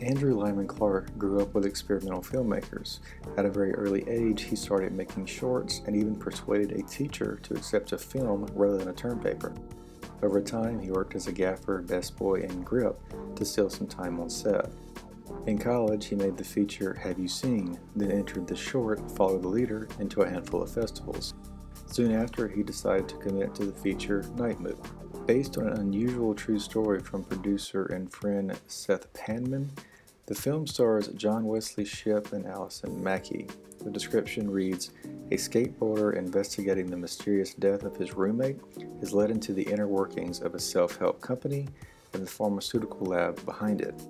Andrew Lyman Clark grew up with experimental filmmakers. At a very early age, he started making shorts and even persuaded a teacher to accept a film rather than a term paper. Over time, he worked as a gaffer, best boy, and grip to steal some time on set. In college, he made the feature Have You Seen, then entered the short Follow the Leader into a handful of festivals. Soon after, he decided to commit to the feature Night Move. Based on an unusual true story from producer and friend Seth Panman, the film stars John Wesley Shipp and Allison Mackie. The description reads A skateboarder investigating the mysterious death of his roommate is led into the inner workings of a self help company and the pharmaceutical lab behind it.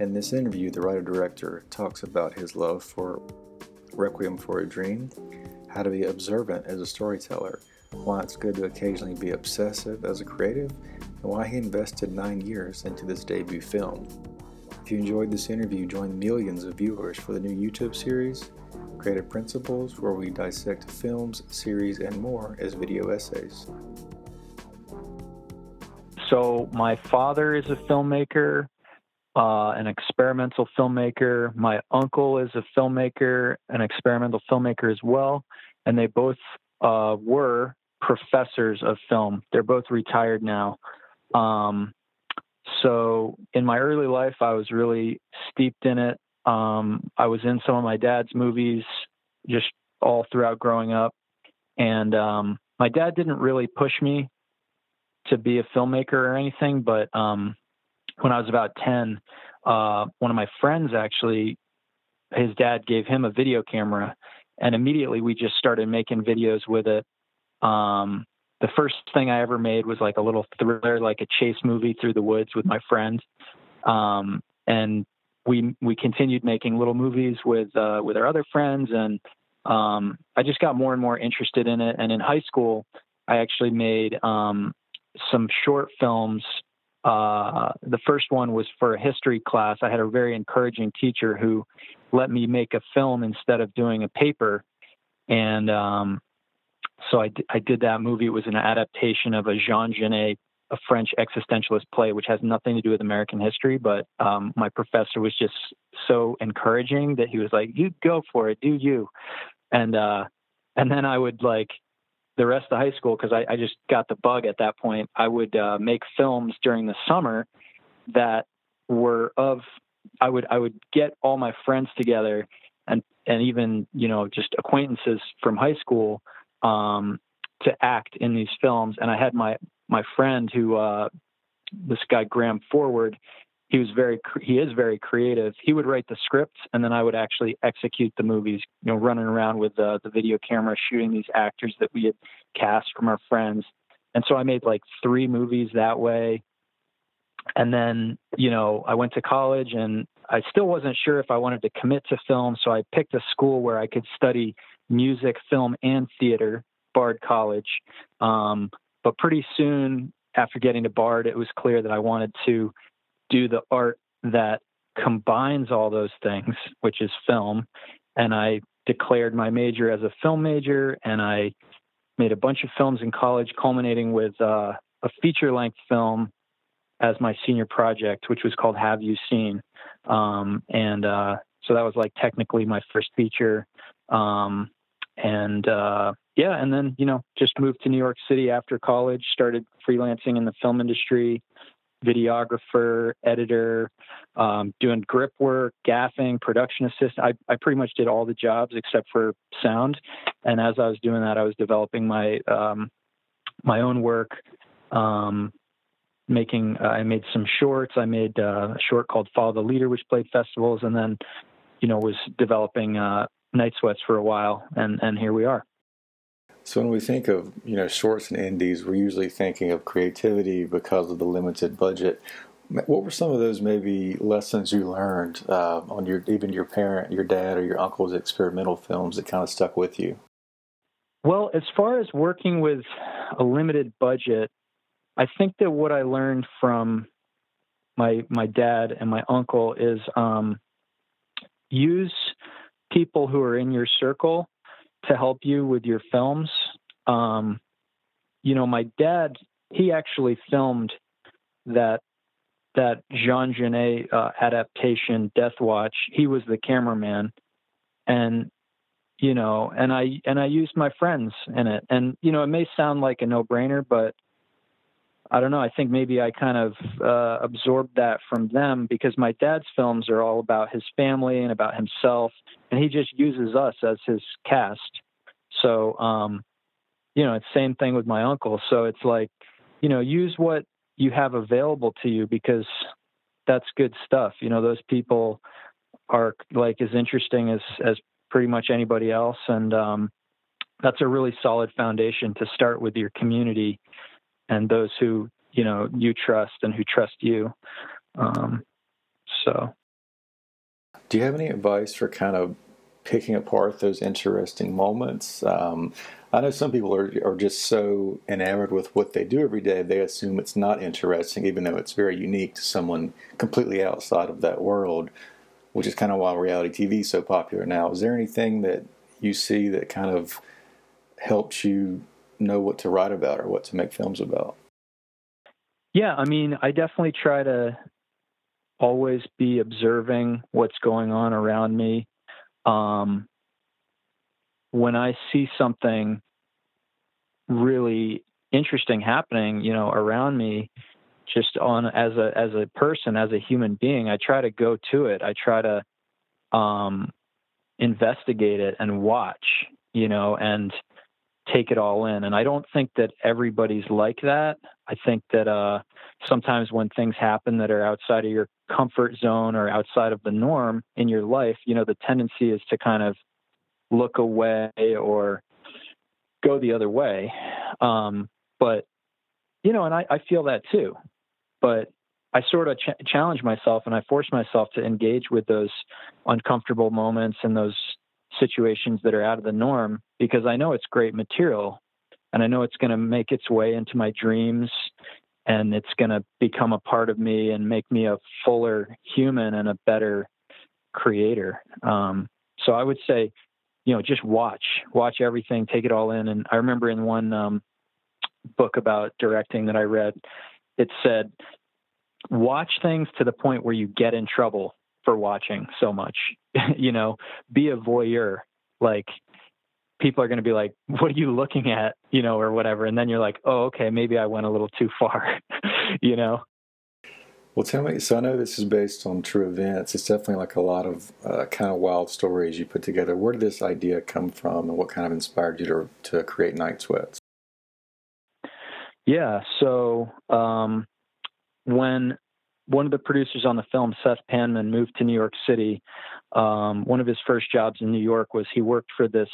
In this interview, the writer director talks about his love for Requiem for a Dream, how to be observant as a storyteller, why it's good to occasionally be obsessive as a creative, and why he invested nine years into this debut film. If you enjoyed this interview, join millions of viewers for the new YouTube series, Creative Principles, where we dissect films, series, and more as video essays. So my father is a filmmaker, uh, an experimental filmmaker. My uncle is a filmmaker, an experimental filmmaker as well, and they both uh, were professors of film. They're both retired now. Um, so in my early life, I was really steeped in it. Um, I was in some of my dad's movies just all throughout growing up, and um, my dad didn't really push me to be a filmmaker or anything, but um, when I was about 10, uh, one of my friends actually, his dad gave him a video camera, and immediately we just started making videos with it. Um, the first thing I ever made was like a little thriller, like a chase movie through the woods with my friend. Um, and we we continued making little movies with uh, with our other friends, and um, I just got more and more interested in it. And in high school, I actually made um, some short films. Uh, the first one was for a history class. I had a very encouraging teacher who let me make a film instead of doing a paper, and um, so I, d- I did that movie. It was an adaptation of a Jean Genet, a French existentialist play, which has nothing to do with American history. But um, my professor was just so encouraging that he was like, "You go for it, do you?" And uh, and then I would like the rest of high school because I, I just got the bug at that point. I would uh, make films during the summer that were of I would I would get all my friends together and and even you know just acquaintances from high school um, to act in these films. And I had my my friend who uh, this guy Graham Forward. He was very he is very creative. He would write the scripts, and then I would actually execute the movies. You know, running around with uh, the video camera, shooting these actors that we had cast from our friends. And so I made like three movies that way. And then, you know, I went to college and I still wasn't sure if I wanted to commit to film. So I picked a school where I could study music, film, and theater, Bard College. Um, but pretty soon after getting to Bard, it was clear that I wanted to do the art that combines all those things, which is film. And I declared my major as a film major, and I made a bunch of films in college, culminating with uh, a feature length film as my senior project, which was called Have You Seen? Um, and uh, so that was like technically my first feature. Um, and uh, yeah, and then you know just moved to New York City after college, started freelancing in the film industry, videographer, editor, um, doing grip work, gaffing, production assistant. I, I pretty much did all the jobs except for sound. And as I was doing that, I was developing my um, my own work. Um, making, uh, I made some shorts. I made uh, a short called "Follow the Leader," which played festivals, and then, you know, was developing uh, Night Sweats for a while, and and here we are. So when we think of you know shorts and indies, we're usually thinking of creativity because of the limited budget. What were some of those maybe lessons you learned uh, on your even your parent, your dad, or your uncle's experimental films that kind of stuck with you? Well, as far as working with a limited budget, I think that what I learned from my my dad and my uncle is um, use people who are in your circle to help you with your films. Um, you know, my dad, he actually filmed that that Jean Genet uh, adaptation, Death Watch. He was the cameraman, and you know, and I and I used my friends in it. And you know, it may sound like a no-brainer, but I don't know. I think maybe I kind of uh, absorbed that from them because my dad's films are all about his family and about himself, and he just uses us as his cast. So, um, you know, it's same thing with my uncle. So it's like, you know, use what you have available to you because that's good stuff. You know, those people are like as interesting as as pretty much anybody else, and um, that's a really solid foundation to start with your community and those who you know you trust and who trust you. Um, so, do you have any advice for kind of picking apart those interesting moments? Um, I know some people are are just so enamored with what they do every day, they assume it's not interesting, even though it's very unique to someone completely outside of that world. Which is kind of why reality TV is so popular now. Is there anything that you see that kind of helps you know what to write about or what to make films about? Yeah, I mean, I definitely try to always be observing what's going on around me. Um, when I see something really interesting happening, you know, around me, just on as a as a person, as a human being, I try to go to it. I try to um, investigate it and watch, you know, and take it all in. And I don't think that everybody's like that. I think that uh, sometimes when things happen that are outside of your comfort zone or outside of the norm in your life, you know, the tendency is to kind of look away or go the other way. Um, but, you know, and I, I, feel that too. But I sort of ch- challenge myself and I force myself to engage with those uncomfortable moments and those situations that are out of the norm because I know it's great material and I know it's going to make its way into my dreams and it's going to become a part of me and make me a fuller human and a better creator. Um, so I would say, you know, just watch, watch everything, take it all in. And I remember in one um, book about directing that I read, it said, watch things to the point where you get in trouble for watching so much. you know, be a voyeur. Like people are going to be like, "What are you looking at?" You know, or whatever, and then you're like, "Oh, okay, maybe I went a little too far." you know. Well, tell me. So I know this is based on true events. It's definitely like a lot of uh, kind of wild stories you put together. Where did this idea come from, and what kind of inspired you to to create Night Sweats? Yeah. So um, when one of the producers on the film, Seth Panman, moved to New York City. Um, one of his first jobs in New York was he worked for this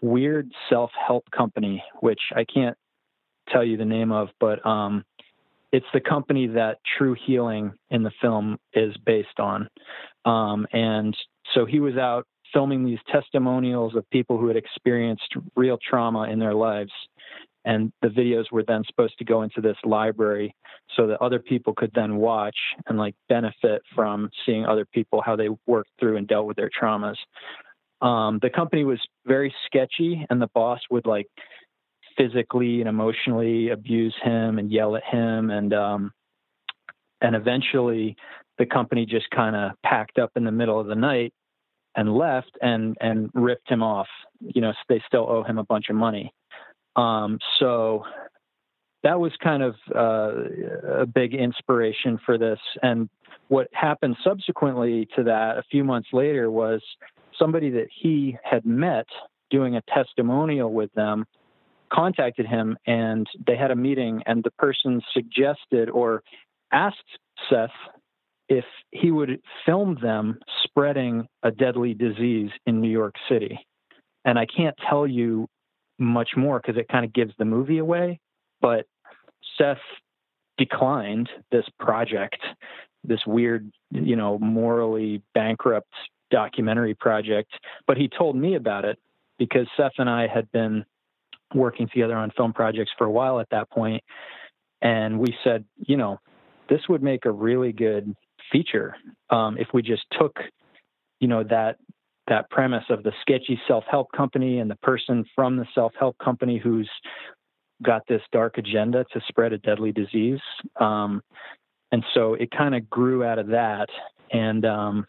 weird self help company, which I can't tell you the name of, but um, it's the company that True Healing in the film is based on. Um, and so he was out filming these testimonials of people who had experienced real trauma in their lives and the videos were then supposed to go into this library so that other people could then watch and like benefit from seeing other people how they worked through and dealt with their traumas. Um, the company was very sketchy and the boss would like physically and emotionally abuse him and yell at him and um, and eventually the company just kind of packed up in the middle of the night and left and and ripped him off. You know they still owe him a bunch of money um, so that was kind of uh, a big inspiration for this. And what happened subsequently to that, a few months later, was somebody that he had met doing a testimonial with them contacted him and they had a meeting and the person suggested or asked Seth if he would film them spreading a deadly disease in New York City. And I can't tell you much more because it kind of gives the movie away, but Seth declined this project, this weird, you know, morally bankrupt documentary project, but he told me about it because Seth and I had been working together on film projects for a while at that point and we said, you know, this would make a really good feature um, if we just took, you know, that that premise of the sketchy self-help company and the person from the self-help company who's got this dark agenda to spread a deadly disease. Um, and so it kind of grew out of that. And um,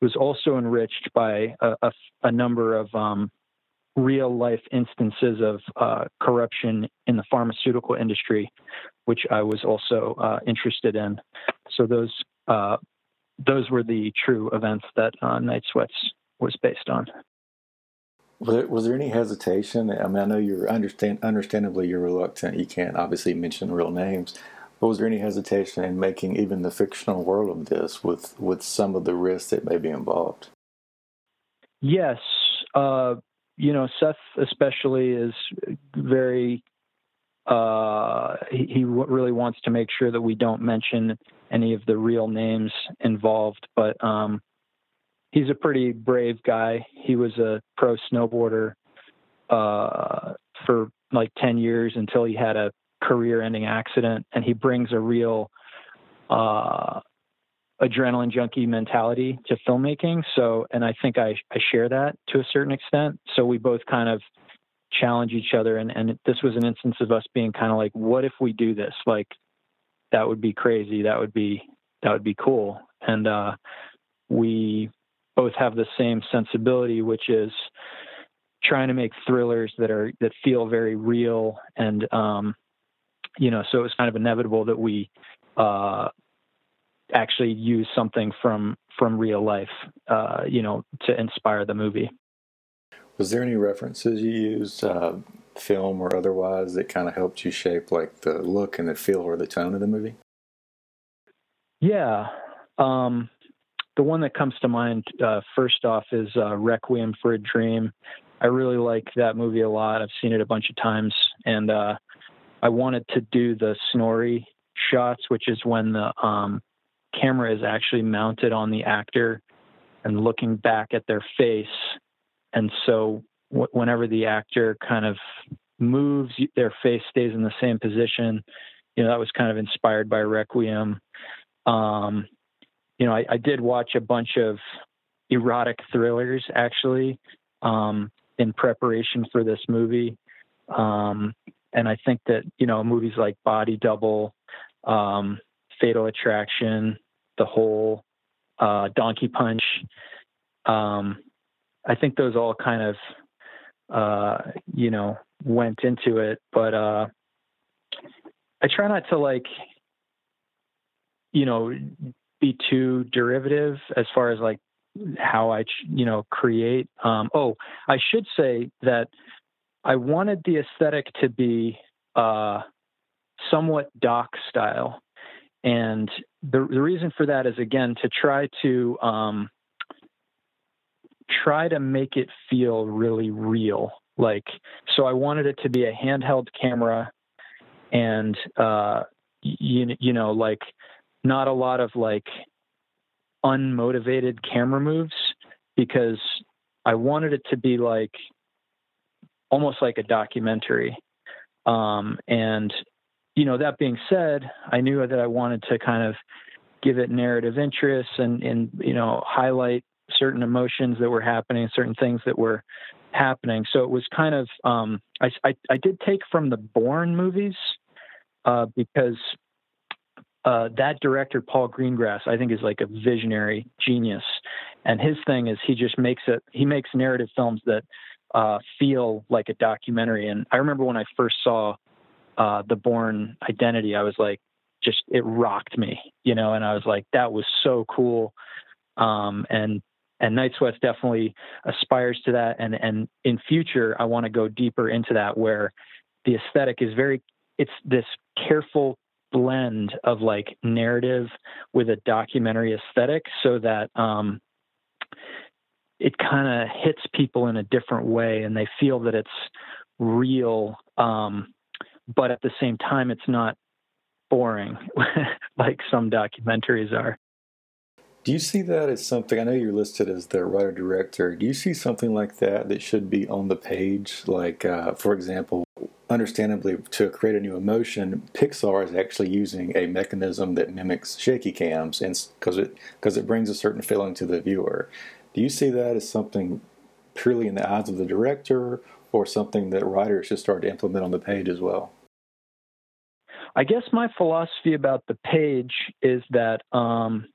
it was also enriched by a, a, a number of um, real life instances of uh, corruption in the pharmaceutical industry, which I was also uh, interested in. So those uh, those were the true events that uh, Night Sweats was based on. Was there, was there, any hesitation? I mean, I know you're understand understandably you're reluctant. You can't obviously mention real names. But was there any hesitation in making even the fictional world of this with with some of the risks that may be involved? Yes, uh, you know, Seth especially is very. Uh, he, he really wants to make sure that we don't mention any of the real names involved, but um, he's a pretty brave guy. He was a pro snowboarder uh, for like 10 years until he had a career ending accident. And he brings a real uh, adrenaline junkie mentality to filmmaking. So, and I think I, I share that to a certain extent. So we both kind of challenge each other. And, and this was an instance of us being kind of like, what if we do this? Like, that would be crazy. That would be, that would be cool. And, uh, we both have the same sensibility, which is trying to make thrillers that are, that feel very real. And, um, you know, so it was kind of inevitable that we, uh, actually use something from from real life, uh, you know, to inspire the movie. Was there any references you used, uh, film or otherwise, that kind of helped you shape like the look and the feel or the tone of the movie? Yeah, um, the one that comes to mind uh, first off is uh, Requiem for a Dream. I really like that movie a lot. I've seen it a bunch of times, and uh, I wanted to do the Snorri shots, which is when the um, camera is actually mounted on the actor and looking back at their face. And so w- whenever the actor kind of moves, their face stays in the same position. You know, that was kind of inspired by Requiem. Um, you know, I, I, did watch a bunch of erotic thrillers actually um, in preparation for this movie. Um, and I think that, you know, movies like Body Double, um, Fatal Attraction, The Hole, uh, Donkey Punch. Um, I think those all kind of, uh, you know, went into it, but uh, I try not to like, you know, be too derivative as far as like how I, you know, create. Um, oh, I should say that I wanted the aesthetic to be uh, somewhat doc style. And the, the reason for that is again to try to um, try to make it feel really real. Like, so I wanted it to be a handheld camera, and uh, you you know like not a lot of like unmotivated camera moves because I wanted it to be like almost like a documentary. Um, and you know, that being said, I knew that I wanted to kind of give it narrative interest and, and you know, highlight certain emotions that were happening, certain things that were happening. So it was kind of, um, I, I, I did take from the Bourne movies uh, because uh, that director, Paul Greengrass, I think is like a visionary genius. And his thing is he just makes it, he makes narrative films that uh, feel like a documentary. And I remember when I first saw uh, the Bourne Identity, I was like, just it rocked me, you know, and I was like, that was so cool. Um, and and Night Sweats definitely aspires to that. And and in future, I want to go deeper into that, where the aesthetic is very, it's this careful blend of like narrative with a documentary aesthetic, so that um, it kind of hits people in a different way, and they feel that it's real. Um, but at the same time, it's not boring like some documentaries are. Do you see that as something? I know you're listed as the writer director. Do you see something like that that should be on the page? Like, uh, for example, understandably, to create a new emotion, Pixar is actually using a mechanism that mimics shaky cams, and because it because it brings a certain feeling to the viewer. Do you see that as something purely in the eyes of the director, or something that writers should start to implement on the page as well? I guess my philosophy about the page is that um,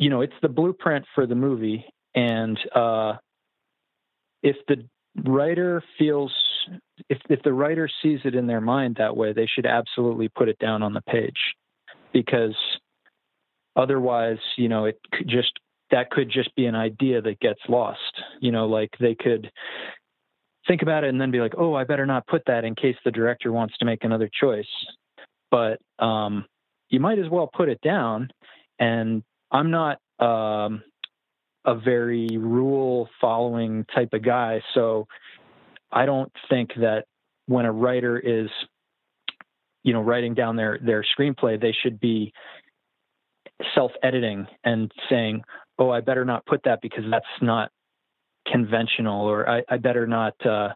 you know, it's the blueprint for the movie. And uh, if the writer feels, if, if the writer sees it in their mind that way, they should absolutely put it down on the page because otherwise, you know, it could just, that could just be an idea that gets lost. You know, like they could think about it and then be like, oh, I better not put that in case the director wants to make another choice. But um, you might as well put it down and I'm not um, a very rule following type of guy, so I don't think that when a writer is, you know, writing down their their screenplay, they should be self editing and saying, "Oh, I better not put that because that's not conventional," or "I, I better not." Uh,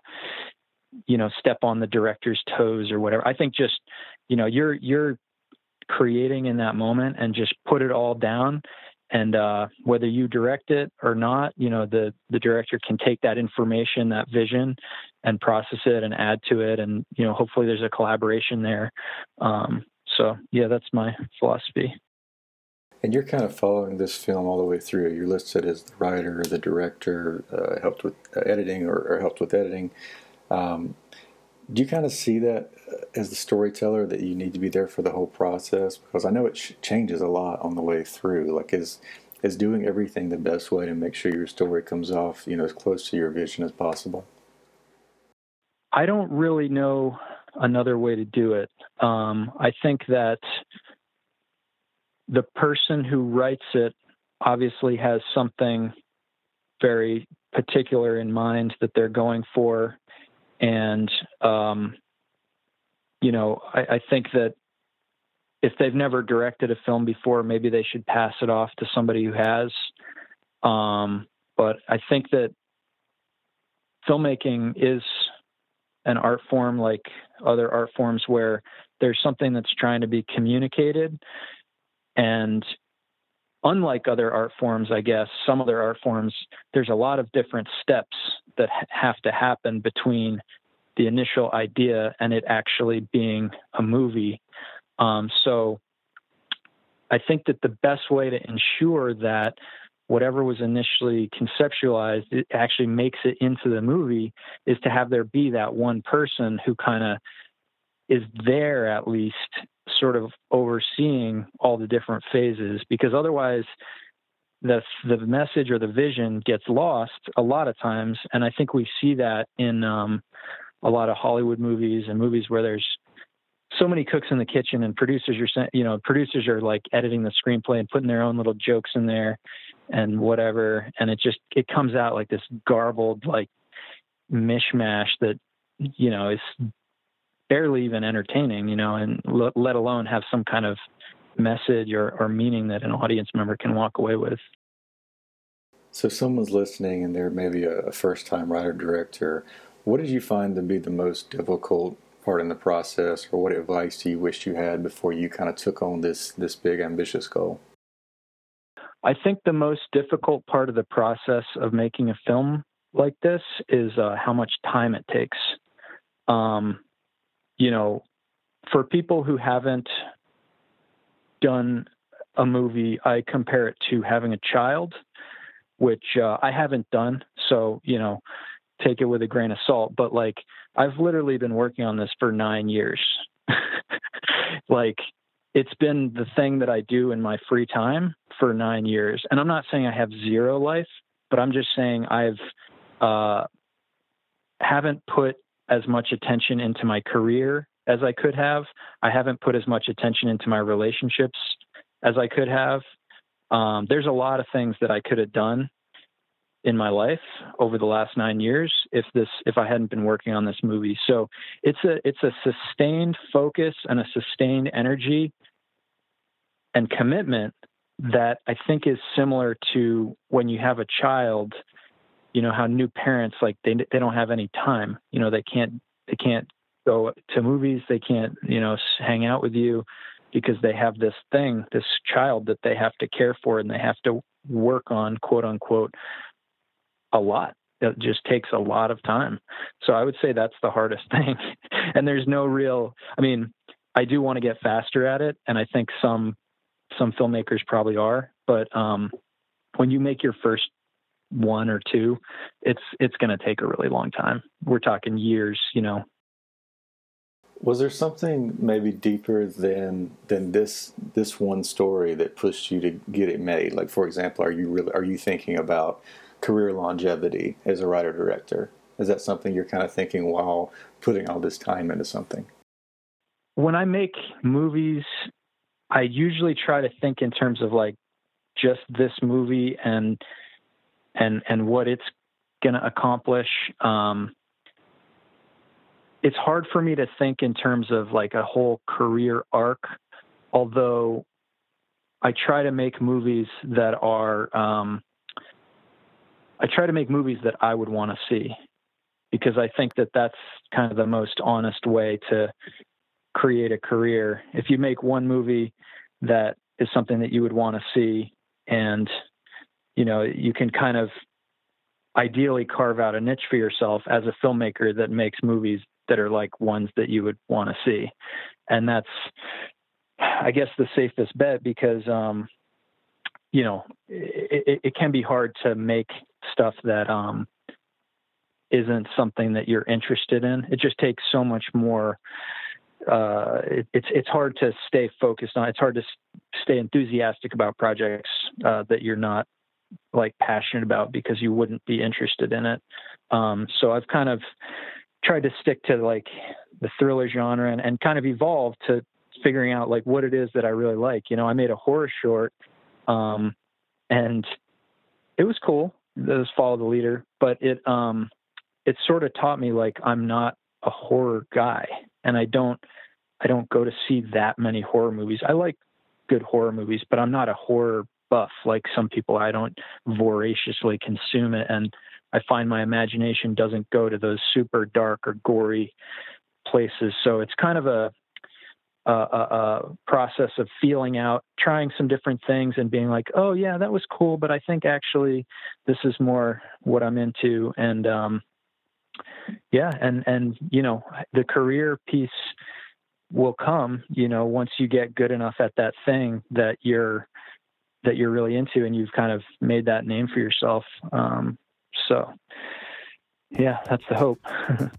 you know step on the director's toes or whatever i think just you know you're you're creating in that moment and just put it all down and uh, whether you direct it or not you know the the director can take that information that vision and process it and add to it. And you know hopefully there's a collaboration there. Um, so yeah that's my philosophy. And you're kind of following this film all the way through. You're listed as the writer the director uh, helped with uh, editing or, or, helped with editing. Um, do you kind of see that as the storyteller that you need to be there for the whole process because I know it sh- changes a lot on the way through. Like is is doing everything the best way to make sure your story comes off, you know, as close to your vision as possible. I don't really know another way to do it. Um, I think that the person who writes it obviously has something very particular in mind that they're going for and um, you know, I, I think that if they've never directed a film before, maybe they should pass it off to somebody who has. Um, but I think that filmmaking is an art form like other art forms where there's something that's trying to be communicated. And unlike other art forms, I guess, some other art forms, there's a lot of different steps that have to happen between the initial idea and it actually being a movie. Um, so I think that the best way to ensure that whatever was initially conceptualized it actually makes it into the movie is to have there be that one person who kind of is there at least sort of overseeing all the different phases because otherwise the the message or the vision gets lost a lot of times. And i think we see that in um, a lot of Hollywood movies and movies where there's so many cooks in the kitchen and producers are you know producers are like editing the screenplay and putting their own little jokes in there and whatever. And it just it comes out like this garbled like mishmash that you know is barely even entertaining you know and let alone have some kind of message or, or meaning that an audience member can walk away with so someone's listening and they're maybe a, a first time writer director what did you find to be the most difficult part in the process, or what advice do you wish you had before you kind of took on this this big ambitious goal? I think the most difficult part of the process of making a film like this is uh, how much time it takes. Um, you know, for people who haven't done a movie, I compare it to having a child, which uh, I haven't done. So, you know, take it with a grain of salt. But like, I've literally been working on this for nine years. like, it's been the thing that I do in my free time for nine years. And I'm not saying I have zero life, but I'm just saying I've uh, haven't put as much attention into my career as I could have. I haven't put as much attention into my relationships as I could have. Um, there's a lot of things that I could have done in my life over the last nine years if this if I hadn't been working on this movie. So it's a it's a sustained focus and a sustained energy and commitment that I think is similar to when you have a child. You know how new parents like they they don't have any time. You know they can't they can't go to movies. They can't you know hang out with you because they have this thing, this child that they have to care for and they have to work on, quote unquote, a lot. It just takes a lot of time. So I would say that's the hardest thing. and there's no real, I mean, I do want to get faster at it. And I think some, some filmmakers probably are, but, um, when you make your first one or two, it's, it's going to take a really long time. We're talking years, you know, was there something maybe deeper than than this this one story that pushed you to get it made? Like for example, are you really are you thinking about career longevity as a writer director? Is that something you're kind of thinking while putting all this time into something? When I make movies, I usually try to think in terms of like just this movie and and and what it's going to accomplish. Um, it's hard for me to think in terms of like a whole career arc, although I try to make movies that are um, I try to make movies that I would want to see because I think that that's kind of the most honest way to create a career. If you make one movie that is something that you would want to see and you know you can kind of ideally carve out a niche for yourself as a filmmaker that makes movies that are like ones that you would want to see. And that's, I guess, the safest bet because, um, you know, it, it, can be hard to make stuff that um, isn't something that you're interested in. It just takes so much more. Uh, it, it's it's hard to stay focused on. It's hard to stay enthusiastic about projects uh, that you're not like passionate about because you wouldn't be interested in it. Um, so I've kind of tried to stick to like the thriller genre and, and kind of evolved to figuring out like what it is that I really like. You know, I made a horror short, um, and it was cool. It was follow the leader, but it um, it sort of taught me like I'm not a horror guy, and I don't I don't go to see that many horror movies. I like good horror movies, but I'm not a horror buff like some people. I don't voraciously consume it, and I find my imagination doesn't go to those super dark or gory places. So it's kind of a, a, a, process of feeling out, trying some different things, and being like, "Oh yeah, that was cool," but I think actually this is more what I'm into. And um, yeah, and and you know the career piece will come. You know, once you get good enough at that thing that you're that you're really into, and you've kind of made that name for yourself. Um, so, yeah, that's the hope.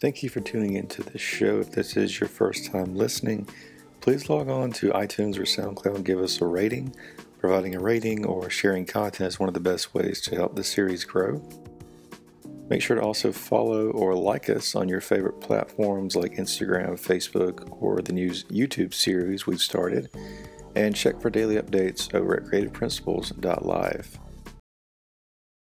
Thank you for tuning into this show. If this is your first time listening, please log on to iTunes or SoundCloud and give us a rating. Providing a rating or sharing content is one of the best ways to help the series grow. Make sure to also follow or like us on your favorite platforms like Instagram, Facebook, or the new YouTube series we've started and check for daily updates over at creativeprinciples.live.